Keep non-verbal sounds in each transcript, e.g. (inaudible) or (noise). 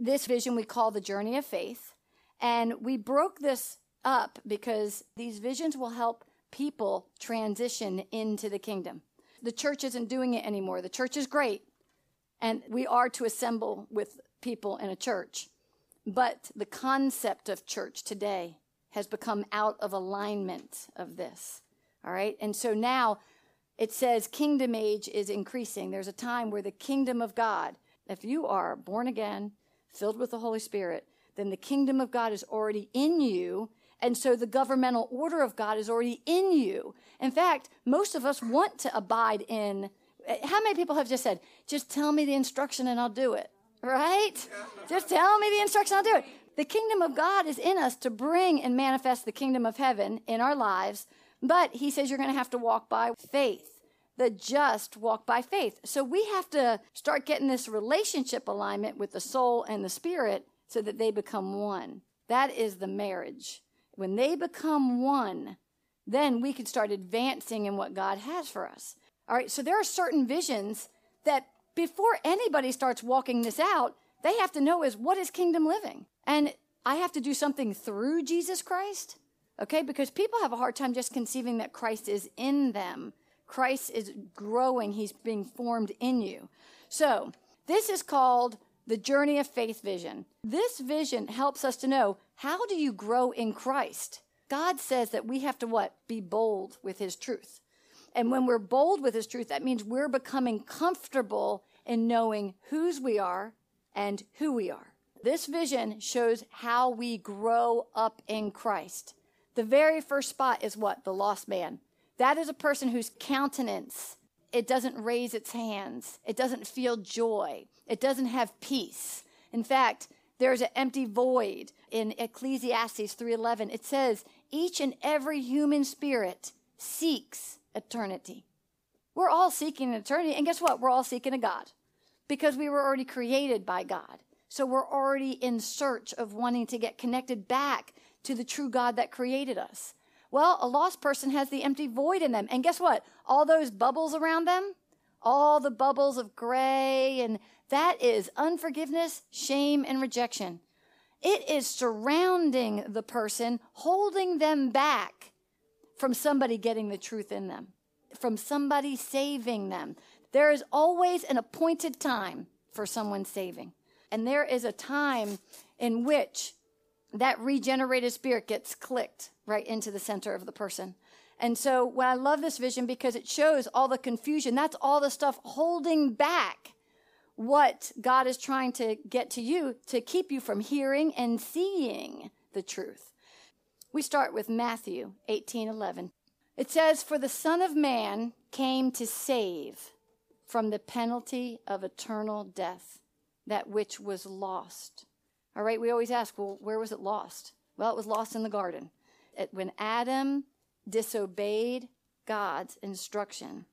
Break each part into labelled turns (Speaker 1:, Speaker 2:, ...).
Speaker 1: this vision we call the journey of faith. And we broke this up because these visions will help people transition into the kingdom. The church isn't doing it anymore. The church is great, and we are to assemble with people in a church. But the concept of church today has become out of alignment of this. All right. And so now it says kingdom age is increasing. There's a time where the kingdom of God, if you are born again, filled with the Holy Spirit, then the kingdom of God is already in you. And so the governmental order of God is already in you. In fact, most of us want to abide in. How many people have just said, just tell me the instruction and I'll do it? Right? Just tell me the instruction, I'll do it. The kingdom of God is in us to bring and manifest the kingdom of heaven in our lives. But he says you're going to have to walk by faith. The just walk by faith. So we have to start getting this relationship alignment with the soul and the spirit so that they become one. That is the marriage. When they become one, then we can start advancing in what God has for us. All right, so there are certain visions that before anybody starts walking this out, they have to know is what is kingdom living? And I have to do something through Jesus Christ. Okay, because people have a hard time just conceiving that Christ is in them. Christ is growing, he's being formed in you. So, this is called the journey of faith vision. This vision helps us to know how do you grow in Christ? God says that we have to what? Be bold with his truth. And when we're bold with his truth, that means we're becoming comfortable in knowing whose we are and who we are. This vision shows how we grow up in Christ. The very first spot is what? The lost man. That is a person whose countenance, it doesn't raise its hands. It doesn't feel joy. It doesn't have peace. In fact, there's an empty void in Ecclesiastes 3:11. It says, "Each and every human spirit seeks eternity." We're all seeking eternity, and guess what? We're all seeking a God because we were already created by God. So we're already in search of wanting to get connected back to the true God that created us. Well, a lost person has the empty void in them. And guess what? All those bubbles around them, all the bubbles of gray, and that is unforgiveness, shame, and rejection. It is surrounding the person, holding them back from somebody getting the truth in them, from somebody saving them. There is always an appointed time for someone saving. And there is a time in which that regenerated spirit gets clicked right into the center of the person. And so when I love this vision because it shows all the confusion, that's all the stuff holding back what God is trying to get to you to keep you from hearing and seeing the truth. We start with Matthew 18 11. It says, For the Son of Man came to save from the penalty of eternal death that which was lost. All right, we always ask, well, where was it lost? Well, it was lost in the garden. When Adam disobeyed God's instruction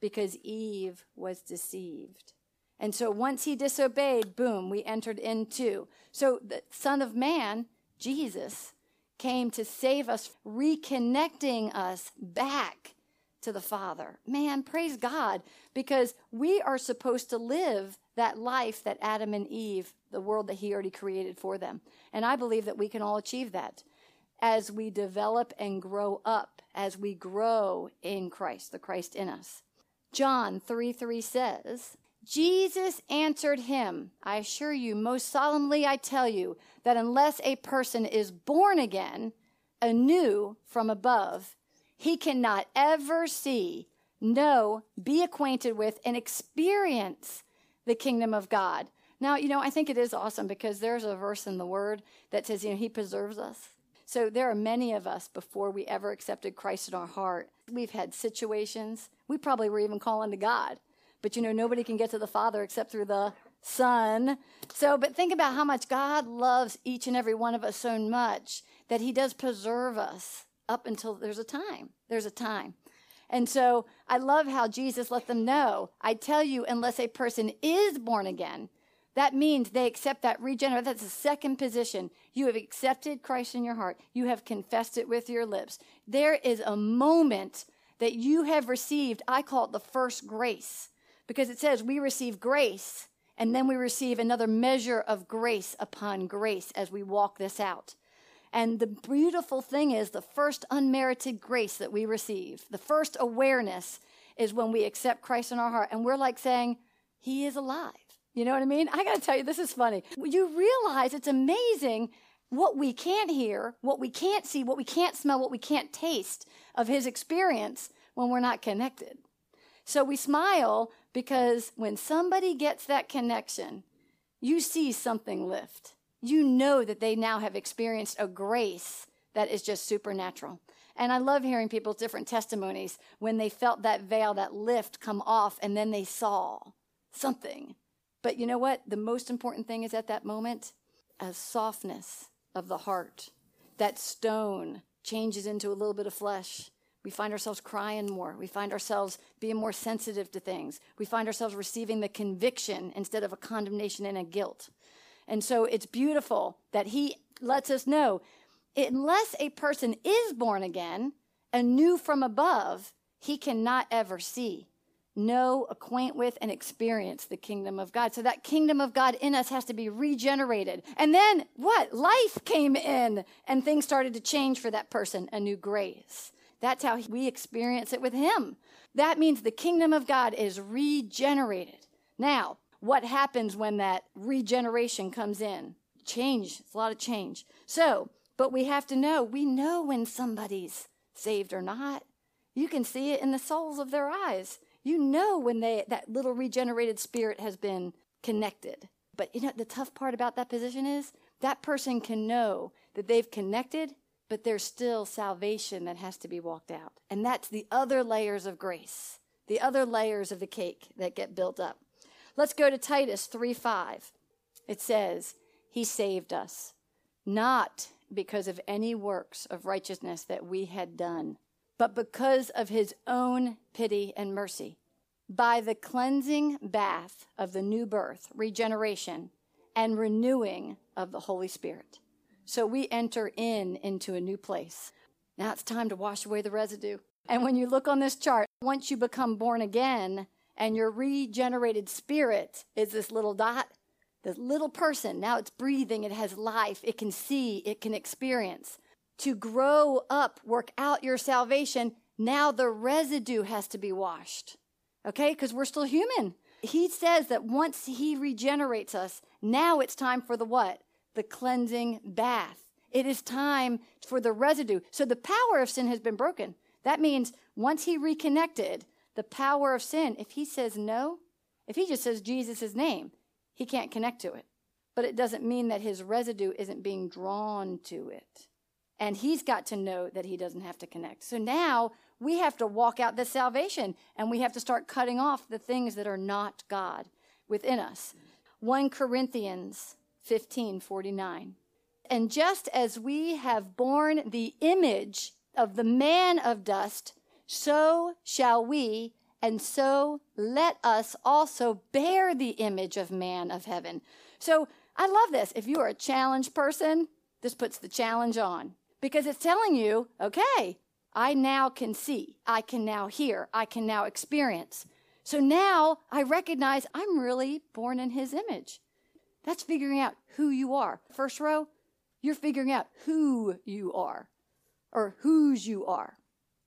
Speaker 1: because Eve was deceived. And so once he disobeyed, boom, we entered into. So the Son of Man, Jesus, came to save us, reconnecting us back to the Father. Man, praise God, because we are supposed to live that life that Adam and Eve, the world that He already created for them. And I believe that we can all achieve that as we develop and grow up, as we grow in Christ, the Christ in us. John 3 3 says, Jesus answered him, I assure you, most solemnly I tell you, that unless a person is born again, anew from above, he cannot ever see, know, be acquainted with, and experience the kingdom of God. Now, you know, I think it is awesome because there's a verse in the word that says, you know, he preserves us. So there are many of us before we ever accepted Christ in our heart. We've had situations. We probably were even calling to God. But you know, nobody can get to the Father except through the Son. So, but think about how much God loves each and every one of us so much that he does preserve us up until there's a time. There's a time. And so I love how Jesus let them know I tell you, unless a person is born again, that means they accept that regenerate. That's the second position. You have accepted Christ in your heart. You have confessed it with your lips. There is a moment that you have received. I call it the first grace because it says we receive grace And then we receive another measure of grace upon grace as we walk this out. And the beautiful thing is the first unmerited grace that we receive, the first awareness is when we accept Christ in our heart. And we're like saying, He is alive. You know what I mean? I got to tell you, this is funny. You realize it's amazing what we can't hear, what we can't see, what we can't smell, what we can't taste of His experience when we're not connected. So we smile because when somebody gets that connection, you see something lift you know that they now have experienced a grace that is just supernatural. And I love hearing people's different testimonies when they felt that veil, that lift come off, and then they saw something. But you know what? The most important thing is at that moment a softness of the heart. That stone changes into a little bit of flesh. We find ourselves crying more. We find ourselves being more sensitive to things. We find ourselves receiving the conviction instead of a condemnation and a guilt. And so it's beautiful that he lets us know unless a person is born again, anew from above, he cannot ever see, know, acquaint with, and experience the kingdom of God. So that kingdom of God in us has to be regenerated. And then what? Life came in and things started to change for that person, a new grace. That's how we experience it with him. That means the kingdom of God is regenerated. Now, what happens when that regeneration comes in. Change, it's a lot of change. So, but we have to know, we know when somebody's saved or not. You can see it in the soles of their eyes. You know when they that little regenerated spirit has been connected. But you know the tough part about that position is that person can know that they've connected, but there's still salvation that has to be walked out. And that's the other layers of grace, the other layers of the cake that get built up. Let's go to Titus 3 5. It says, He saved us, not because of any works of righteousness that we had done, but because of His own pity and mercy, by the cleansing bath of the new birth, regeneration, and renewing of the Holy Spirit. So we enter in into a new place. Now it's time to wash away the residue. And when you look on this chart, once you become born again, and your regenerated spirit is this little dot, this little person. Now it's breathing, it has life, it can see, it can experience. To grow up, work out your salvation, now the residue has to be washed. Okay? Because we're still human. He says that once he regenerates us, now it's time for the what? The cleansing bath. It is time for the residue. So the power of sin has been broken. That means once he reconnected, the power of sin. If he says no, if he just says Jesus' name, he can't connect to it. But it doesn't mean that his residue isn't being drawn to it. And he's got to know that he doesn't have to connect. So now we have to walk out the salvation and we have to start cutting off the things that are not God within us. 1 Corinthians 15 49. And just as we have borne the image of the man of dust, so shall we, and so let us also bear the image of man of heaven. So I love this. If you are a challenge person, this puts the challenge on because it's telling you, okay, I now can see, I can now hear, I can now experience. So now I recognize I'm really born in his image. That's figuring out who you are. First row, you're figuring out who you are or whose you are.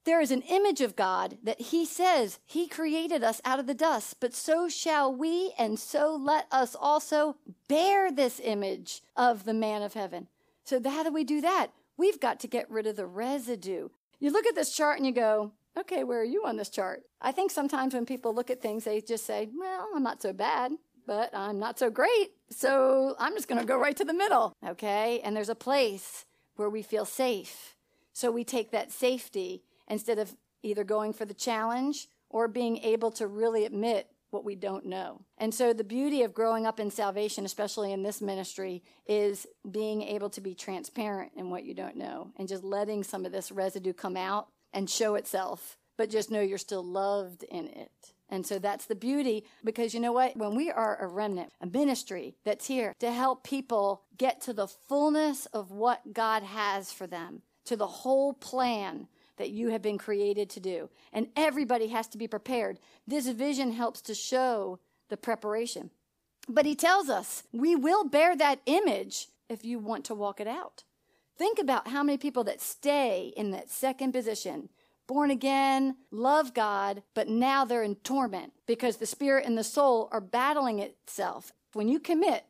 Speaker 1: There is an image of God that he says he created us out of the dust, but so shall we, and so let us also bear this image of the man of heaven. So, how do we do that? We've got to get rid of the residue. You look at this chart and you go, okay, where are you on this chart? I think sometimes when people look at things, they just say, well, I'm not so bad, but I'm not so great. So I'm just going to go right to the middle. Okay. And there's a place where we feel safe. So we take that safety instead of either going for the challenge or being able to really admit what we don't know. And so the beauty of growing up in salvation, especially in this ministry, is being able to be transparent in what you don't know and just letting some of this residue come out and show itself, but just know you're still loved in it. And so that's the beauty because you know what? When we are a remnant, a ministry that's here to help people get to the fullness of what God has for them, to the whole plan that you have been created to do. And everybody has to be prepared. This vision helps to show the preparation. But he tells us we will bear that image if you want to walk it out. Think about how many people that stay in that second position, born again, love God, but now they're in torment because the spirit and the soul are battling itself. When you commit,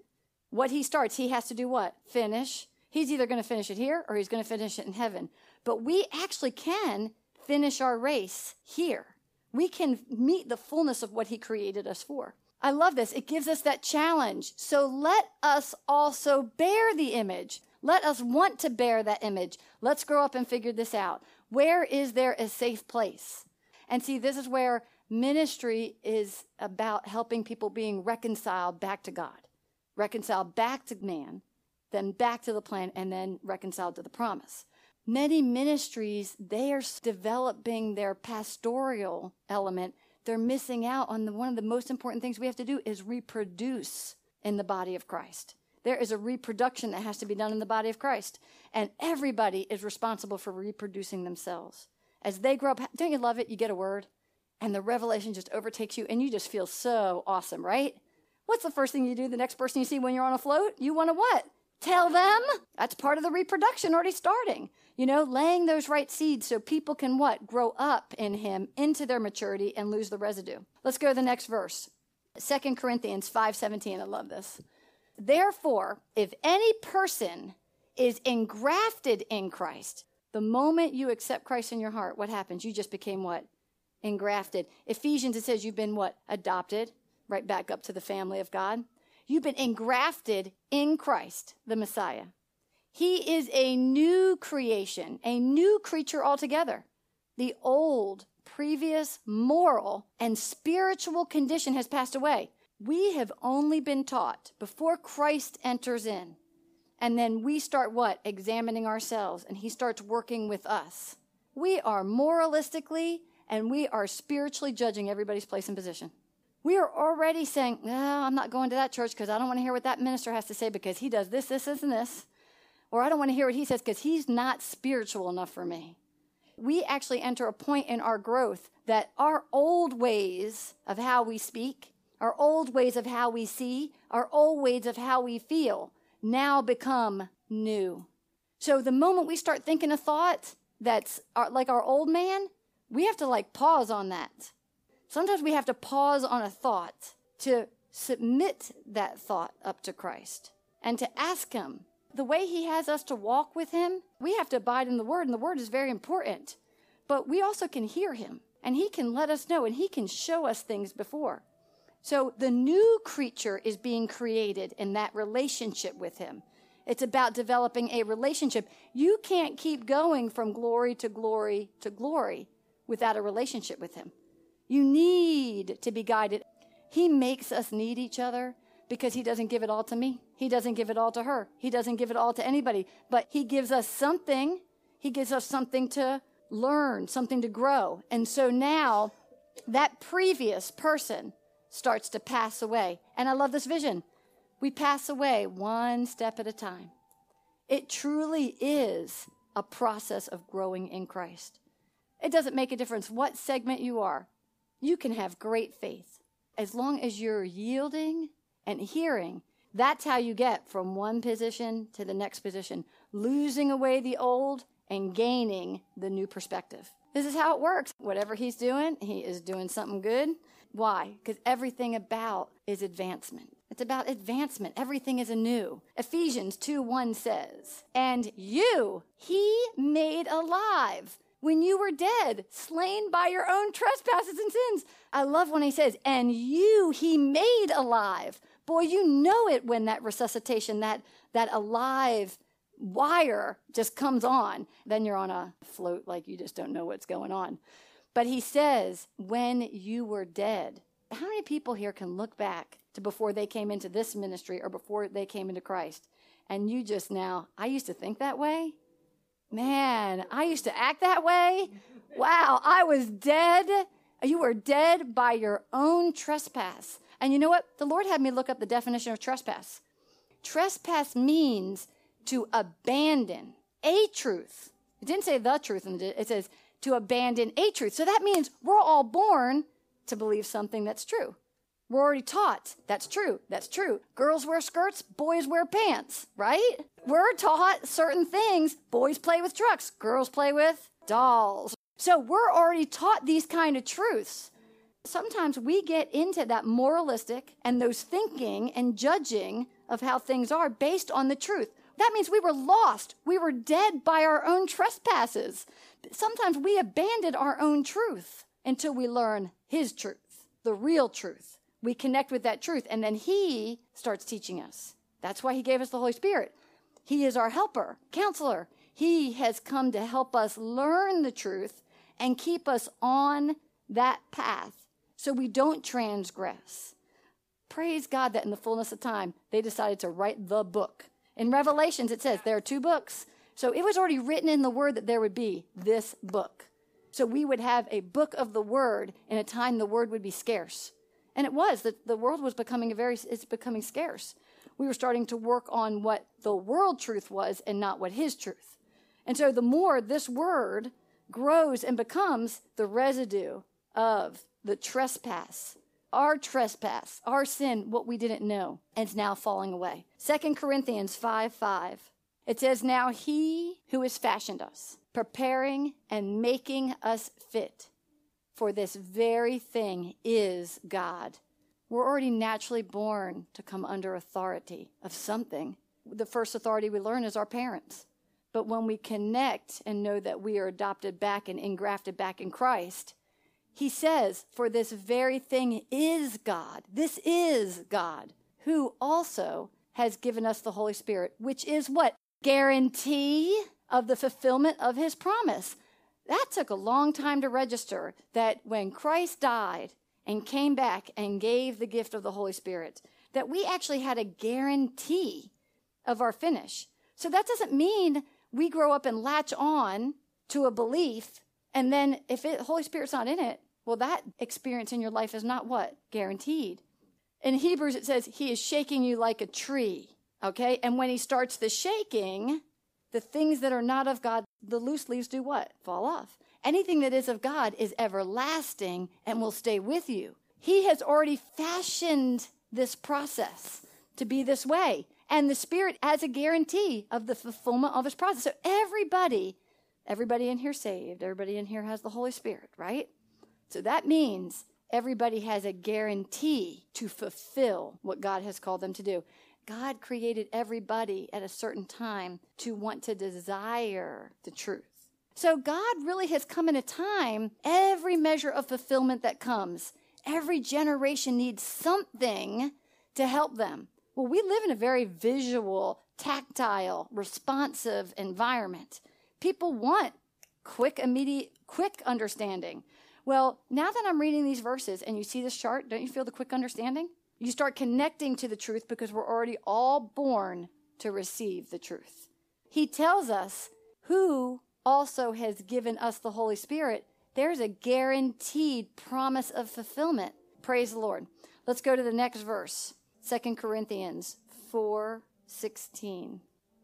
Speaker 1: what he starts, he has to do what? Finish. He's either going to finish it here or he's going to finish it in heaven. But we actually can finish our race here. We can meet the fullness of what he created us for. I love this. It gives us that challenge. So let us also bear the image. Let us want to bear that image. Let's grow up and figure this out. Where is there a safe place? And see, this is where ministry is about helping people being reconciled back to God, reconciled back to man, then back to the plan, and then reconciled to the promise. Many ministries, they are developing their pastoral element. They're missing out on the, one of the most important things we have to do is reproduce in the body of Christ. There is a reproduction that has to be done in the body of Christ. And everybody is responsible for reproducing themselves. As they grow up, don't you love it? You get a word, and the revelation just overtakes you, and you just feel so awesome, right? What's the first thing you do? The next person you see when you're on a float? You want to what? Tell them. That's part of the reproduction already starting. You know, laying those right seeds so people can what? Grow up in him into their maturity and lose the residue. Let's go to the next verse. 2 Corinthians 5:17. I love this. Therefore, if any person is engrafted in Christ, the moment you accept Christ in your heart, what happens? You just became what? Engrafted. Ephesians, it says you've been what? Adopted, right back up to the family of God. You've been engrafted in Christ, the Messiah. He is a new creation, a new creature altogether. The old, previous moral and spiritual condition has passed away. We have only been taught before Christ enters in. And then we start what? Examining ourselves, and He starts working with us. We are moralistically and we are spiritually judging everybody's place and position. We are already saying, no, I'm not going to that church because I don't want to hear what that minister has to say because he does this, this, this, and this. Or I don't want to hear what he says because he's not spiritual enough for me. We actually enter a point in our growth that our old ways of how we speak, our old ways of how we see, our old ways of how we feel now become new. So the moment we start thinking a thought that's our, like our old man, we have to like pause on that Sometimes we have to pause on a thought to submit that thought up to Christ and to ask Him. The way He has us to walk with Him, we have to abide in the Word, and the Word is very important. But we also can hear Him, and He can let us know, and He can show us things before. So the new creature is being created in that relationship with Him. It's about developing a relationship. You can't keep going from glory to glory to glory without a relationship with Him. You need to be guided. He makes us need each other because he doesn't give it all to me. He doesn't give it all to her. He doesn't give it all to anybody, but he gives us something. He gives us something to learn, something to grow. And so now that previous person starts to pass away. And I love this vision. We pass away one step at a time. It truly is a process of growing in Christ. It doesn't make a difference what segment you are you can have great faith. As long as you're yielding and hearing, that's how you get from one position to the next position, losing away the old and gaining the new perspective. This is how it works. Whatever he's doing, he is doing something good. Why? Because everything about is advancement. It's about advancement. Everything is anew. Ephesians 2 1 says, And you he made alive when you were dead, slain by your own trespasses and sins. I love when he says, and you he made alive. Boy, you know it when that resuscitation, that, that alive wire just comes on. Then you're on a float like you just don't know what's going on. But he says, when you were dead. How many people here can look back to before they came into this ministry or before they came into Christ? And you just now, I used to think that way. Man, I used to act that way. Wow, I was dead. You were dead by your own trespass. And you know what? The Lord had me look up the definition of trespass. Trespass means to abandon a truth. It didn't say the truth, and it says to abandon a truth. So that means we're all born to believe something that's true. We're already taught. That's true. That's true. Girls wear skirts, boys wear pants, right? We're taught certain things. Boys play with trucks, girls play with dolls. So we're already taught these kind of truths. Sometimes we get into that moralistic and those thinking and judging of how things are based on the truth. That means we were lost. We were dead by our own trespasses. Sometimes we abandon our own truth until we learn His truth, the real truth. We connect with that truth, and then He starts teaching us. That's why He gave us the Holy Spirit. He is our helper, counselor. He has come to help us learn the truth and keep us on that path so we don't transgress. Praise God that in the fullness of time, they decided to write the book. In Revelations, it says there are two books. So it was already written in the word that there would be this book. So we would have a book of the word in a time the word would be scarce. And it was that the world was becoming a very it's becoming scarce. We were starting to work on what the world truth was and not what his truth. And so the more this word grows and becomes the residue of the trespass, our trespass, our sin, what we didn't know, and it's now falling away. Second Corinthians 5 5. It says, Now he who has fashioned us, preparing and making us fit for this very thing is God. We're already naturally born to come under authority of something. The first authority we learn is our parents. But when we connect and know that we are adopted back and engrafted back in Christ, he says, For this very thing is God. This is God, who also has given us the Holy Spirit, which is what? Guarantee of the fulfillment of his promise. That took a long time to register that when Christ died and came back and gave the gift of the Holy Spirit, that we actually had a guarantee of our finish. So that doesn't mean we grow up and latch on to a belief and then if the Holy Spirit's not in it, well, that experience in your life is not what? Guaranteed. In Hebrews, it says, He is shaking you like a tree. Okay? And when He starts the shaking, the things that are not of God, the loose leaves do what? Fall off. Anything that is of God is everlasting and will stay with you. He has already fashioned this process to be this way. And the Spirit has a guarantee of the fulfillment of His process. So everybody, everybody in here saved, everybody in here has the Holy Spirit, right? So that means everybody has a guarantee to fulfill what God has called them to do. God created everybody at a certain time to want to desire the truth. So God really has come in a time, every measure of fulfillment that comes, every generation needs something to help them. Well, we live in a very visual, tactile, responsive environment. People want quick, immediate, quick understanding. Well, now that I'm reading these verses and you see this chart, don't you feel the quick understanding? You start connecting to the truth because we're already all born to receive the truth. He tells us who also has given us the Holy Spirit. There's a guaranteed promise of fulfillment. Praise the Lord. Let's go to the next verse. 2 Corinthians 4 16.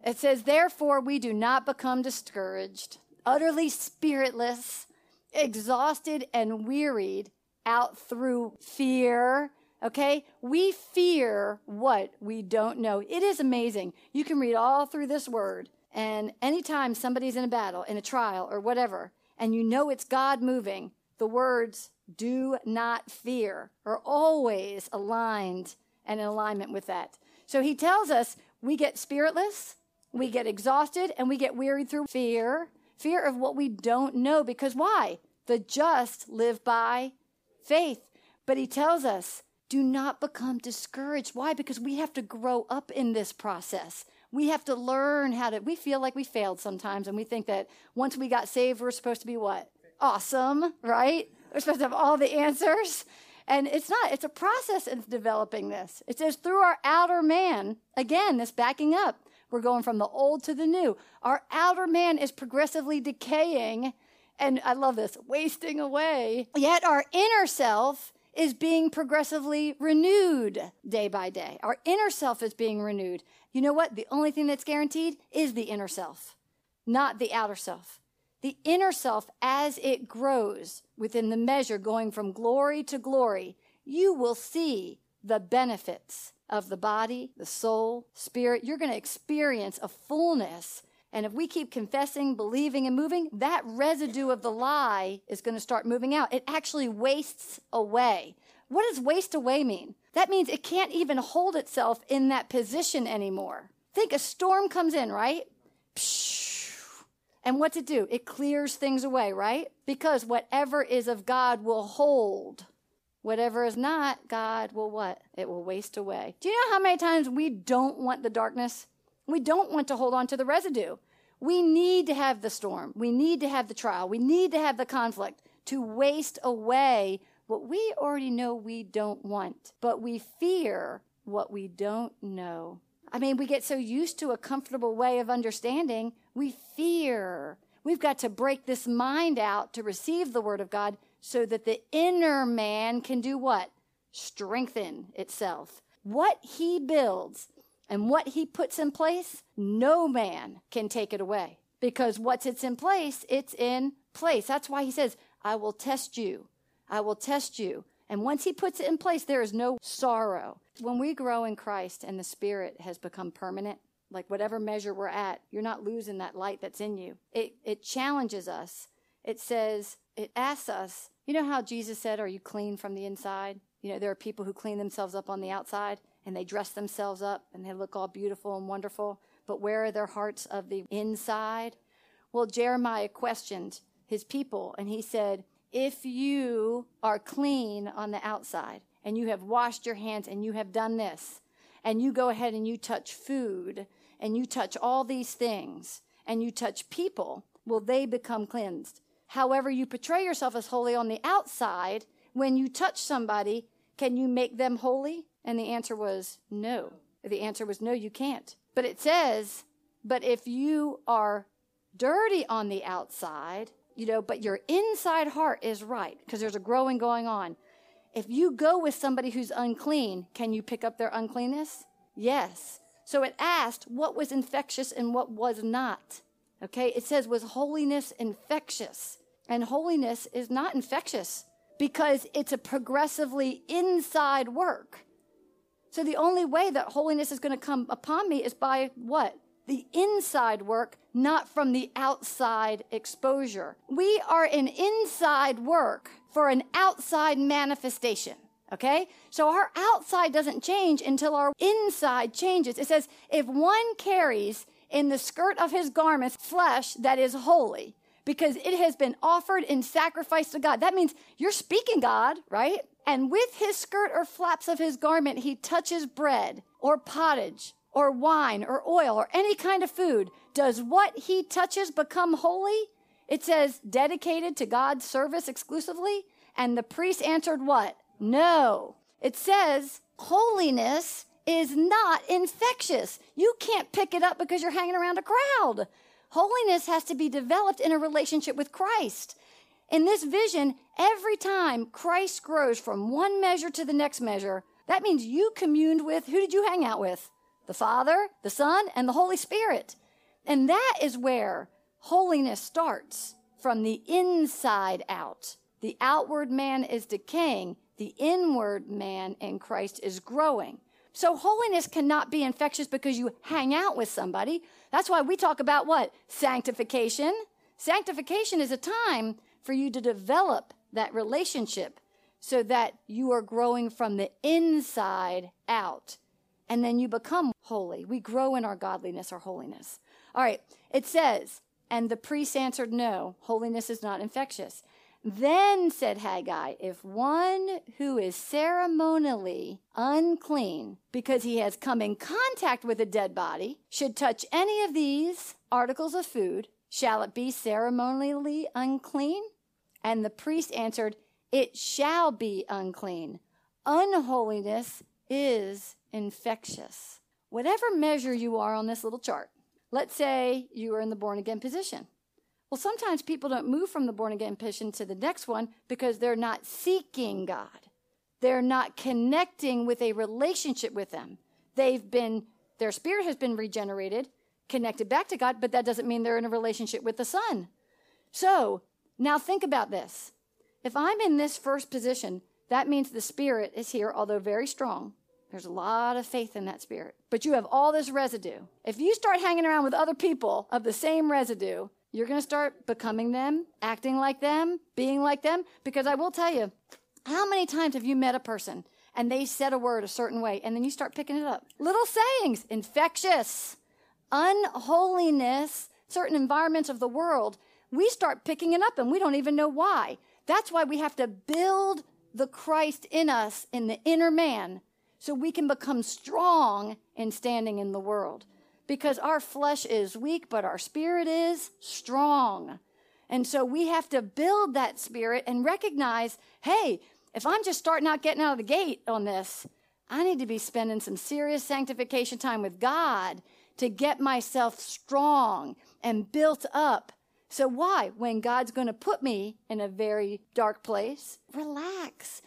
Speaker 1: It says, Therefore, we do not become discouraged, utterly spiritless, exhausted, and wearied out through fear. Okay? We fear what we don't know. It is amazing. You can read all through this word, and anytime somebody's in a battle, in a trial, or whatever, and you know it's God moving, the words do not fear are always aligned and in alignment with that. So he tells us we get spiritless, we get exhausted, and we get wearied through fear fear of what we don't know. Because why? The just live by faith. But he tells us, do not become discouraged. Why? Because we have to grow up in this process. We have to learn how to, we feel like we failed sometimes, and we think that once we got saved, we're supposed to be what? Awesome, right? We're supposed to have all the answers. And it's not, it's a process in developing this. It says through our outer man, again, this backing up. We're going from the old to the new. Our outer man is progressively decaying, and I love this, wasting away. Yet our inner self is being progressively renewed day by day. Our inner self is being renewed. You know what? The only thing that's guaranteed is the inner self, not the outer self. The inner self, as it grows within the measure going from glory to glory, you will see the benefits of the body, the soul, spirit. You're going to experience a fullness. And if we keep confessing, believing, and moving, that residue of the lie is going to start moving out. It actually wastes away. What does waste away mean? That means it can't even hold itself in that position anymore. Think a storm comes in, right? And what's it do? It clears things away, right? Because whatever is of God will hold. Whatever is not, God will what? It will waste away. Do you know how many times we don't want the darkness? We don't want to hold on to the residue. We need to have the storm. We need to have the trial. We need to have the conflict to waste away what we already know we don't want. But we fear what we don't know. I mean, we get so used to a comfortable way of understanding, we fear. We've got to break this mind out to receive the word of God so that the inner man can do what? Strengthen itself. What he builds and what he puts in place, no man can take it away. Because what's it's in place, it's in place. That's why he says, I will test you. I will test you. And once he puts it in place, there is no sorrow. When we grow in Christ and the Spirit has become permanent, like whatever measure we're at, you're not losing that light that's in you. It, it challenges us. It says, it asks us, you know how Jesus said, Are you clean from the inside? You know, there are people who clean themselves up on the outside and they dress themselves up and they look all beautiful and wonderful, but where are their hearts of the inside? Well, Jeremiah questioned his people and he said, If you are clean on the outside, and you have washed your hands and you have done this, and you go ahead and you touch food and you touch all these things and you touch people, will they become cleansed? However, you portray yourself as holy on the outside, when you touch somebody, can you make them holy? And the answer was no. The answer was no, you can't. But it says, but if you are dirty on the outside, you know, but your inside heart is right, because there's a growing going on. If you go with somebody who's unclean, can you pick up their uncleanness? Yes. So it asked what was infectious and what was not. Okay, it says, was holiness infectious? And holiness is not infectious because it's a progressively inside work. So the only way that holiness is going to come upon me is by what? The inside work, not from the outside exposure. We are an inside work for an outside manifestation. Okay? So our outside doesn't change until our inside changes. It says, if one carries in the skirt of his garment flesh that is holy, because it has been offered in sacrifice to God. That means you're speaking God, right? And with his skirt or flaps of his garment, he touches bread or pottage or wine or oil or any kind of food. Does what he touches become holy? It says dedicated to God's service exclusively. And the priest answered what? No. It says holiness is not infectious. You can't pick it up because you're hanging around a crowd. Holiness has to be developed in a relationship with Christ. In this vision, every time Christ grows from one measure to the next measure, that means you communed with who did you hang out with? The Father, the Son, and the Holy Spirit. And that is where holiness starts from the inside out. The outward man is decaying, the inward man in Christ is growing. So holiness cannot be infectious because you hang out with somebody. That's why we talk about what? Sanctification. Sanctification is a time for you to develop that relationship so that you are growing from the inside out. And then you become holy. We grow in our godliness our holiness. All right. It says, and the priest answered, No, holiness is not infectious. Then said Haggai, if one who is ceremonially unclean because he has come in contact with a dead body should touch any of these articles of food, shall it be ceremonially unclean? And the priest answered, It shall be unclean. Unholiness is infectious. Whatever measure you are on this little chart, let's say you are in the born again position. Well, sometimes people don't move from the born again position to the next one because they're not seeking God. They're not connecting with a relationship with them. They've been, their spirit has been regenerated, connected back to God, but that doesn't mean they're in a relationship with the Son. So now think about this. If I'm in this first position, that means the spirit is here, although very strong. There's a lot of faith in that spirit. But you have all this residue. If you start hanging around with other people of the same residue, you're going to start becoming them, acting like them, being like them. Because I will tell you, how many times have you met a person and they said a word a certain way and then you start picking it up? Little sayings, infectious, unholiness, certain environments of the world, we start picking it up and we don't even know why. That's why we have to build the Christ in us, in the inner man, so we can become strong in standing in the world. Because our flesh is weak, but our spirit is strong. And so we have to build that spirit and recognize hey, if I'm just starting out getting out of the gate on this, I need to be spending some serious sanctification time with God to get myself strong and built up. So, why? When God's going to put me in a very dark place, relax.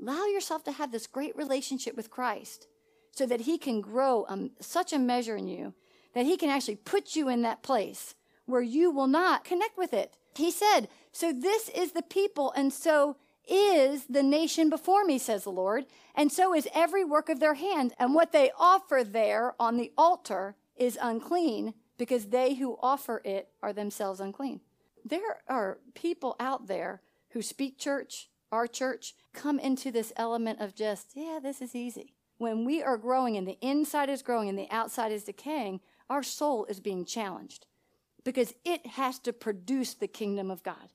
Speaker 1: Allow yourself to have this great relationship with Christ so that He can grow um, such a measure in you that He can actually put you in that place where you will not connect with it. He said, So this is the people, and so is the nation before me, says the Lord, and so is every work of their hand. And what they offer there on the altar is unclean, because they who offer it are themselves unclean. There are people out there who speak church, our church, come into this element of just, yeah, this is easy. When we are growing and the inside is growing and the outside is decaying, our soul is being challenged because it has to produce the kingdom of God.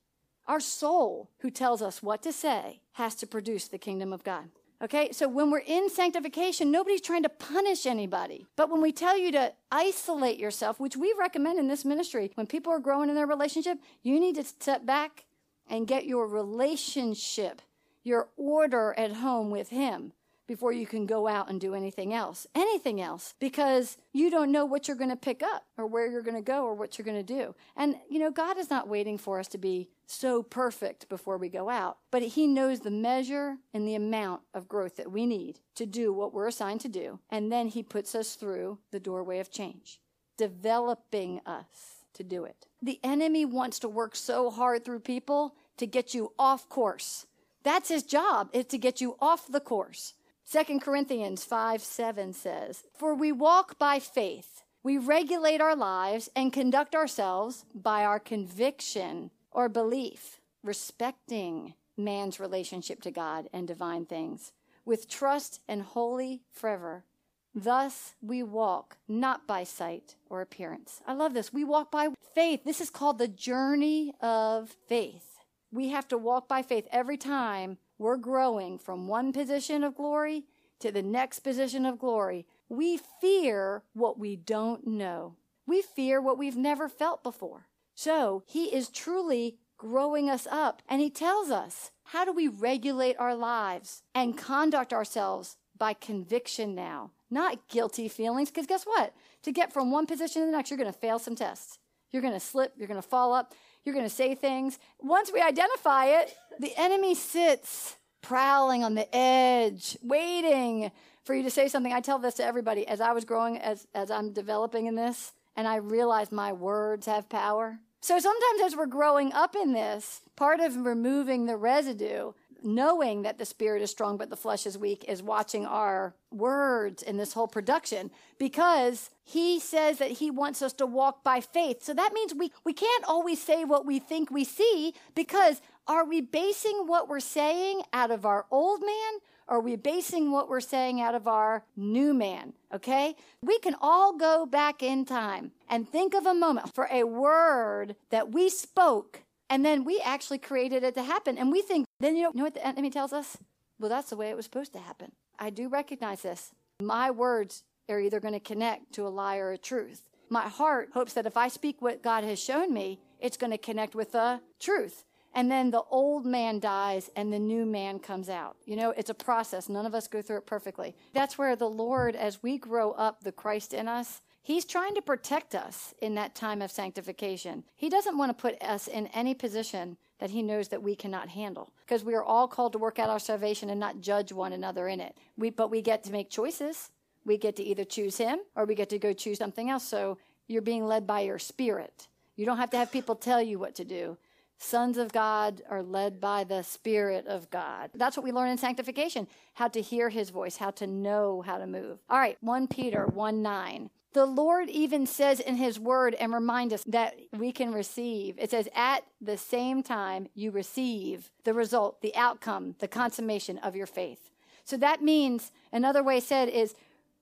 Speaker 1: Our soul, who tells us what to say, has to produce the kingdom of God. Okay, so when we're in sanctification, nobody's trying to punish anybody. But when we tell you to isolate yourself, which we recommend in this ministry, when people are growing in their relationship, you need to step back and get your relationship, your order at home with Him before you can go out and do anything else. Anything else, because you don't know what you're going to pick up or where you're going to go or what you're going to do. And, you know, God is not waiting for us to be so perfect before we go out, but He knows the measure and the amount of growth that we need to do what we're assigned to do. And then He puts us through the doorway of change, developing us to do it. The enemy wants to work so hard through people to get you off course. That's his job, is to get you off the course. 2 Corinthians 5 7 says, For we walk by faith. We regulate our lives and conduct ourselves by our conviction or belief, respecting man's relationship to God and divine things, with trust and holy fervor. Thus we walk not by sight or appearance. I love this. We walk by faith. This is called the journey of faith. We have to walk by faith every time we're growing from one position of glory to the next position of glory. We fear what we don't know. We fear what we've never felt before. So he is truly growing us up. And he tells us how do we regulate our lives and conduct ourselves by conviction now, not guilty feelings. Because guess what? To get from one position to the next, you're going to fail some tests. You're going to slip. You're going to fall up. You're going to say things. Once we identify it, the enemy sits prowling on the edge, waiting for you to say something. I tell this to everybody as I was growing, as, as I'm developing in this, and I realized my words have power. So sometimes as we're growing up in this, part of removing the residue, knowing that the spirit is strong but the flesh is weak, is watching our words in this whole production because he says that he wants us to walk by faith. So that means we, we can't always say what we think we see because are we basing what we're saying out of our old man Or are we basing what we're saying out of our new man? Okay? We can all go back in time and think of a moment for a word that we spoke and then we actually created it to happen. And we think, then you know, you know what the enemy tells us? Well, that's the way it was supposed to happen. I do recognize this. My words are either going to connect to a lie or a truth. My heart hopes that if I speak what God has shown me, it's going to connect with the truth and then the old man dies and the new man comes out. You know, it's a process. None of us go through it perfectly. That's where the Lord, as we grow up the Christ in us, He's trying to protect us in that time of sanctification. He doesn't want to put us in any position that he knows that we cannot handle because we are all called to work out our salvation and not judge one another in it. We, but we get to make choices. We get to either choose him or we get to go choose something else. So you're being led by your spirit. You don't have to have people tell you what to do. Sons of God are led by the Spirit of God. That's what we learn in sanctification how to hear his voice, how to know how to move. All right, 1 Peter 1 9. The Lord even says in his word and remind us that we can receive. It says, at the same time, you receive the result, the outcome, the consummation of your faith. So that means, another way said is,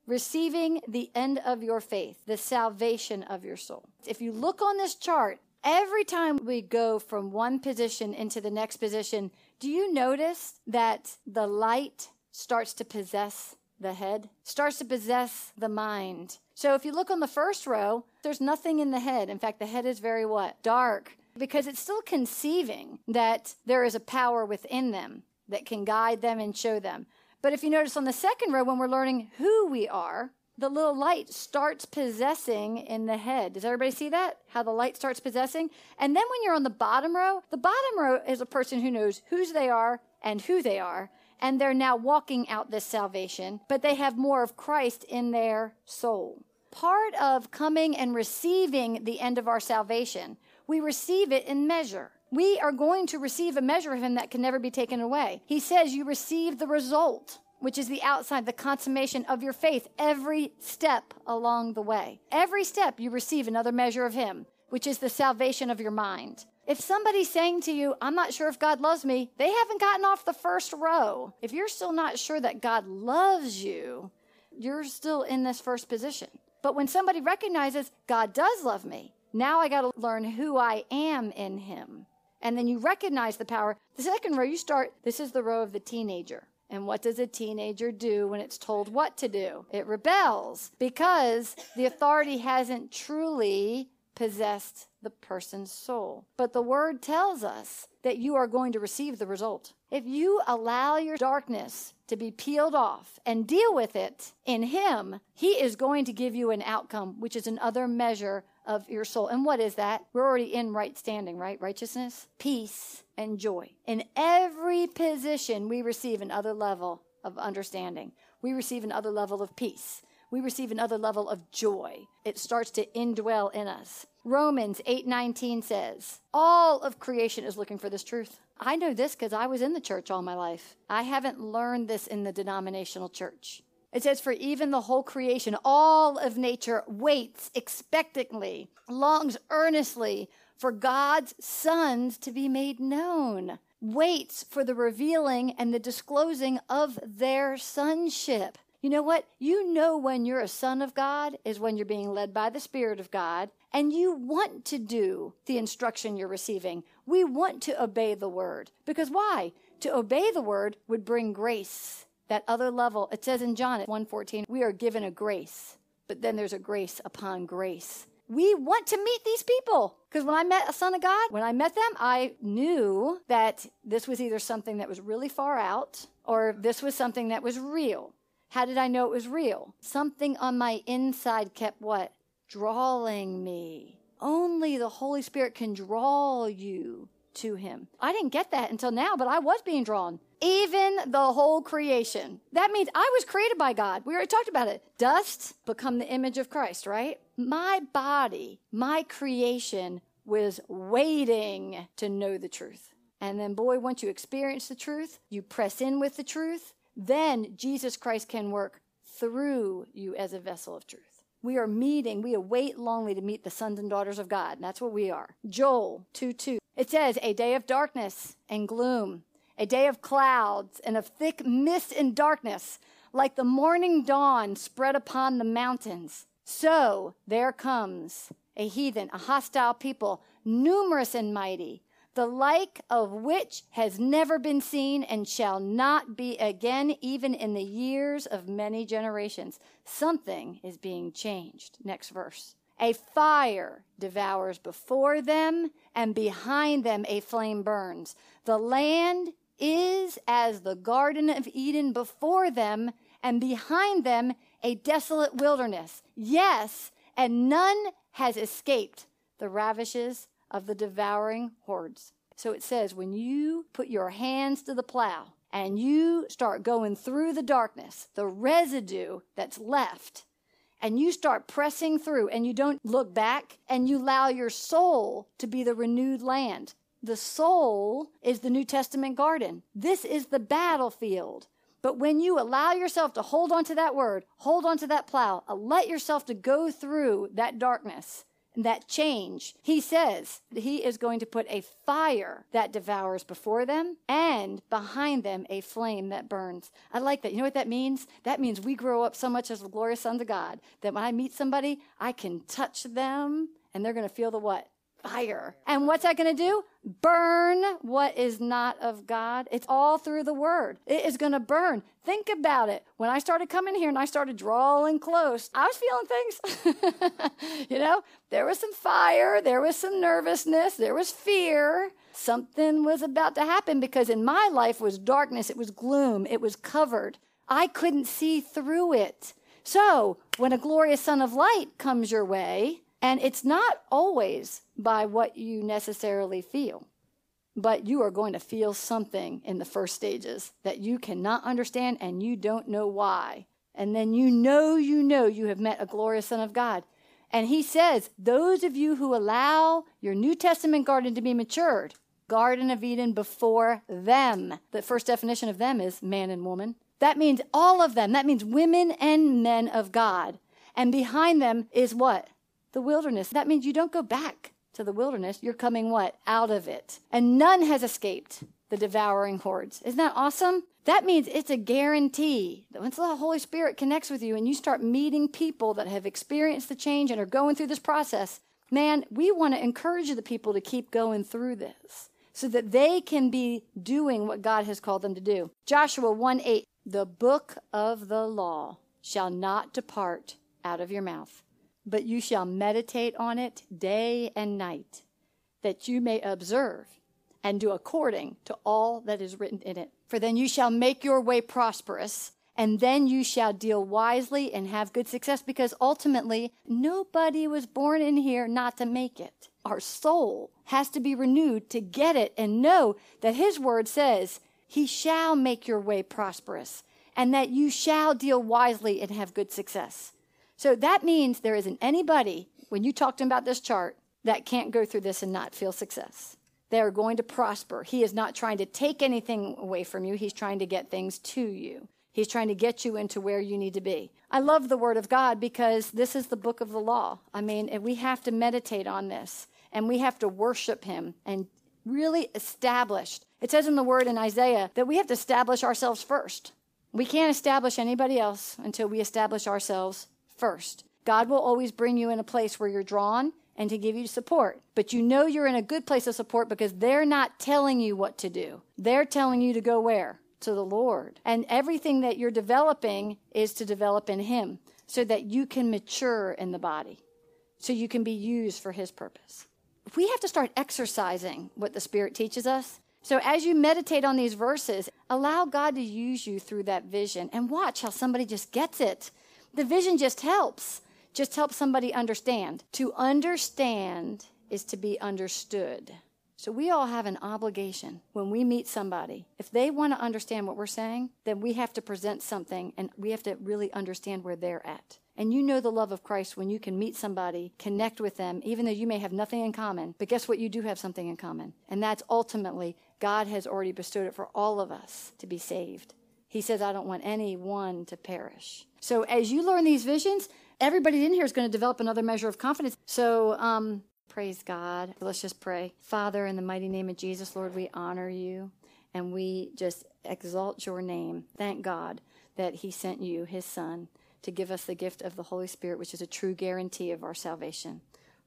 Speaker 1: receiving the end of your faith, the salvation of your soul. If you look on this chart, Every time we go from one position into the next position, do you notice that the light starts to possess the head, starts to possess the mind? So if you look on the first row, there's nothing in the head. In fact, the head is very what? Dark. Because it's still conceiving that there is a power within them that can guide them and show them. But if you notice on the second row, when we're learning who we are, the little light starts possessing in the head. Does everybody see that? How the light starts possessing? And then when you're on the bottom row, the bottom row is a person who knows whose they are and who they are. And they're now walking out this salvation, but they have more of Christ in their soul. Part of coming and receiving the end of our salvation, we receive it in measure. We are going to receive a measure of Him that can never be taken away. He says you receive the result which is the outside, the consummation of your faith, every step along the way. Every step you receive another measure of Him, which is the salvation of your mind. If somebody's saying to you, I'm not sure if God loves me, they haven't gotten off the first row. If you're still not sure that God loves you, you're still in this first position. But when somebody recognizes God does love me, now I got to learn who I am in Him. And then you recognize the power. The second row, you start, this is the row of the teenager. And what does a teenager do when it's told what to do? It rebels because the authority hasn't truly possessed the person's soul. But the word tells us that you are going to receive the result. If you allow your darkness to be peeled off and deal with it in Him, He is going to give you an outcome, which is another measure of your soul. And what is that? We're already in right standing, right? Righteousness, peace, and joy. In every position, we receive another level of understanding. We receive another level of peace. We receive another level of joy. It starts to indwell in us. Romans 8:19 says, "All of creation is looking for this truth." I know this because I was in the church all my life. I haven't learned this in the denominational church. It says, For even the whole creation, all of nature waits expectantly, longs earnestly for God's sons to be made known, waits for the revealing and the disclosing of their sonship. You know what? You know when you're a son of God is when you're being led by the Spirit of God and you want to do the instruction you're receiving. We want to obey the word. Because why? To obey the word would bring grace that other level. It says in John at 114, we are given a grace, but then there's a grace upon grace. We want to meet these people. Because when I met a son of God, when I met them, I knew that this was either something that was really far out or this was something that was real. How did I know it was real? Something on my inside kept what? Drawing me. Only the Holy Spirit can draw you to Him. I didn't get that until now, but I was being drawn even the whole creation. That means I was created by God. We already talked about it. Dust become the image of Christ, right? My body, my creation was waiting to know the truth. And then, boy, once you experience the truth, you press in with the truth, then Jesus Christ can work through you as a vessel of truth. We are meeting, we await longly to meet the sons and daughters of God. And that's what we are. Joel 2 2. It says, A day of darkness and gloom a day of clouds and of thick mist and darkness, like the morning dawn spread upon the mountains. So there comes a heathen, a hostile people, numerous and mighty, the like of which has never been seen and shall not be again, even in the years of many generations. Something is being changed. Next verse. A fire devours before them, and behind them a flame burns. The land is as the Garden of Eden before them, and behind them a desolate wilderness. Yes, and none has escaped the ravishes of the devouring hordes. So it says, when you put your hands to the plow and you start going through the darkness, the residue that's left, and you start pressing through and you don't look back and you allow your soul to be the renewed land, The soul is the New Testament garden. This is the battlefield. But when you allow yourself to hold on to that word, hold on to that plow, uh, let yourself to go through that darkness, and that change, he says he is going to put a fire that devours before them and behind them a flame that burns. I like that. You know what that means? That means we grow up so much as the glorious sons of God that when I meet somebody, I can touch them and they're going to feel the what? Fire. And what's that going to do? Burn what is not of God. It's all through the word. It is going to burn. Think about it. When I started coming here and I started drawing close, I was feeling things. (laughs) you know, there was some fire, there was some nervousness, there was fear. Something was about to happen because in my life was darkness, it was gloom, it was covered. I couldn't see through it. So, when a glorious son of light comes your way, and it's not always by what you necessarily feel, but you are going to feel something in the first stages that you cannot understand and you don't know why. And then you know, you know, you have met a glorious Son of God. And he says, Those of you who allow your New Testament garden to be matured, Garden of Eden before them. The first definition of them is man and woman. That means all of them. That means women and men of God. And behind them is what? the wilderness. That means you don't go back to the wilderness. You're coming what? Out of it. And none has escaped the devouring hordes. Isn't that awesome? That means it's a guarantee that once the Holy Spirit connects with you and you start meeting people that have experienced the change and are going through this process, man, we want to encourage the people to keep going through this so that they can be doing what God has called them to do. Joshua 1 8, the book of the law shall not depart out of your mouth but you shall meditate on it day and night, that you may observe and do according to all that is written in it. For then you shall make your way prosperous, and then you shall deal wisely and have good success, because ultimately, nobody was born in here not to make it. Our soul has to be renewed to get it and know that His word says, He shall make your way prosperous, and that you shall deal wisely and have good success. So that means there isn't anybody, when you talk to them about this chart, that can't go through this and not feel success. They are going to prosper. He is not trying to take anything away from you, He's trying to get things to you. He's trying to get you into where you need to be. I love the Word of God because this is the book of the law. I mean, we have to meditate on this and we have to worship Him and really establish. It says in the Word in Isaiah that we have to establish ourselves first. We can't establish anybody else until we establish ourselves first. God will always bring you in a place where you're drawn and to give you support. But you know you're in a good place of support because they're not telling you what to do. They're telling you to go where? To the Lord. And everything that you're developing is to develop in Him so that you can mature in the body, so you can be used for His purpose. We have to start exercising what the Spirit teaches us. So as you meditate on these verses, allow God to use you through that vision and watch how somebody just gets it the vision just helps, just helps somebody understand. To understand is to be understood. So we all have an obligation when we meet somebody. If they want to understand what we're saying, then we have to present something and we have to really understand where they're at. And you know the love of Christ when you can meet somebody, connect with them, even though you may have nothing in common. But guess what? You do have something in common. And that's ultimately, God has already bestowed it for all of us to be saved. He says, I don't want anyone to perish. So as you learn these visions, everybody in here is going to develop another measure of confidence. So, um, praise God. Let's just pray. Father, in the mighty name of Jesus, Lord, we honor you and we just exalt your name. Thank God that He sent you, His Son, to give us the gift of the Holy Spirit, which is a true guarantee of our salvation.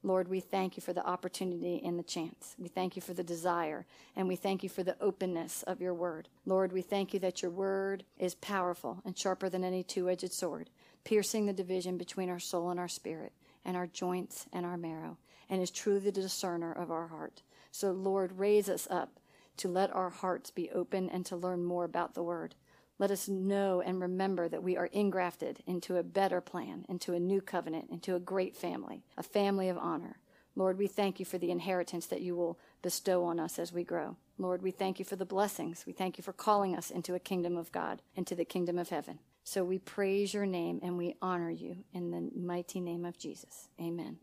Speaker 1: Lord, we thank you for the opportunity and the chance. We thank you for the desire, and we thank you for the openness of your word. Lord, we thank you that your word is powerful and sharper than any two edged sword, piercing the division between our soul and our spirit, and our joints and our marrow, and is truly the discerner of our heart. So, Lord, raise us up to let our hearts be open and to learn more about the word. Let us know and remember that we are ingrafted into a better plan, into a new covenant, into a great family, a family of honor. Lord, we thank you for the inheritance that you will bestow on us as we grow. Lord, we thank you for the blessings. We thank you for calling us into a kingdom of God, into the kingdom of heaven. So we praise your name and we honor you in the mighty name of Jesus. Amen.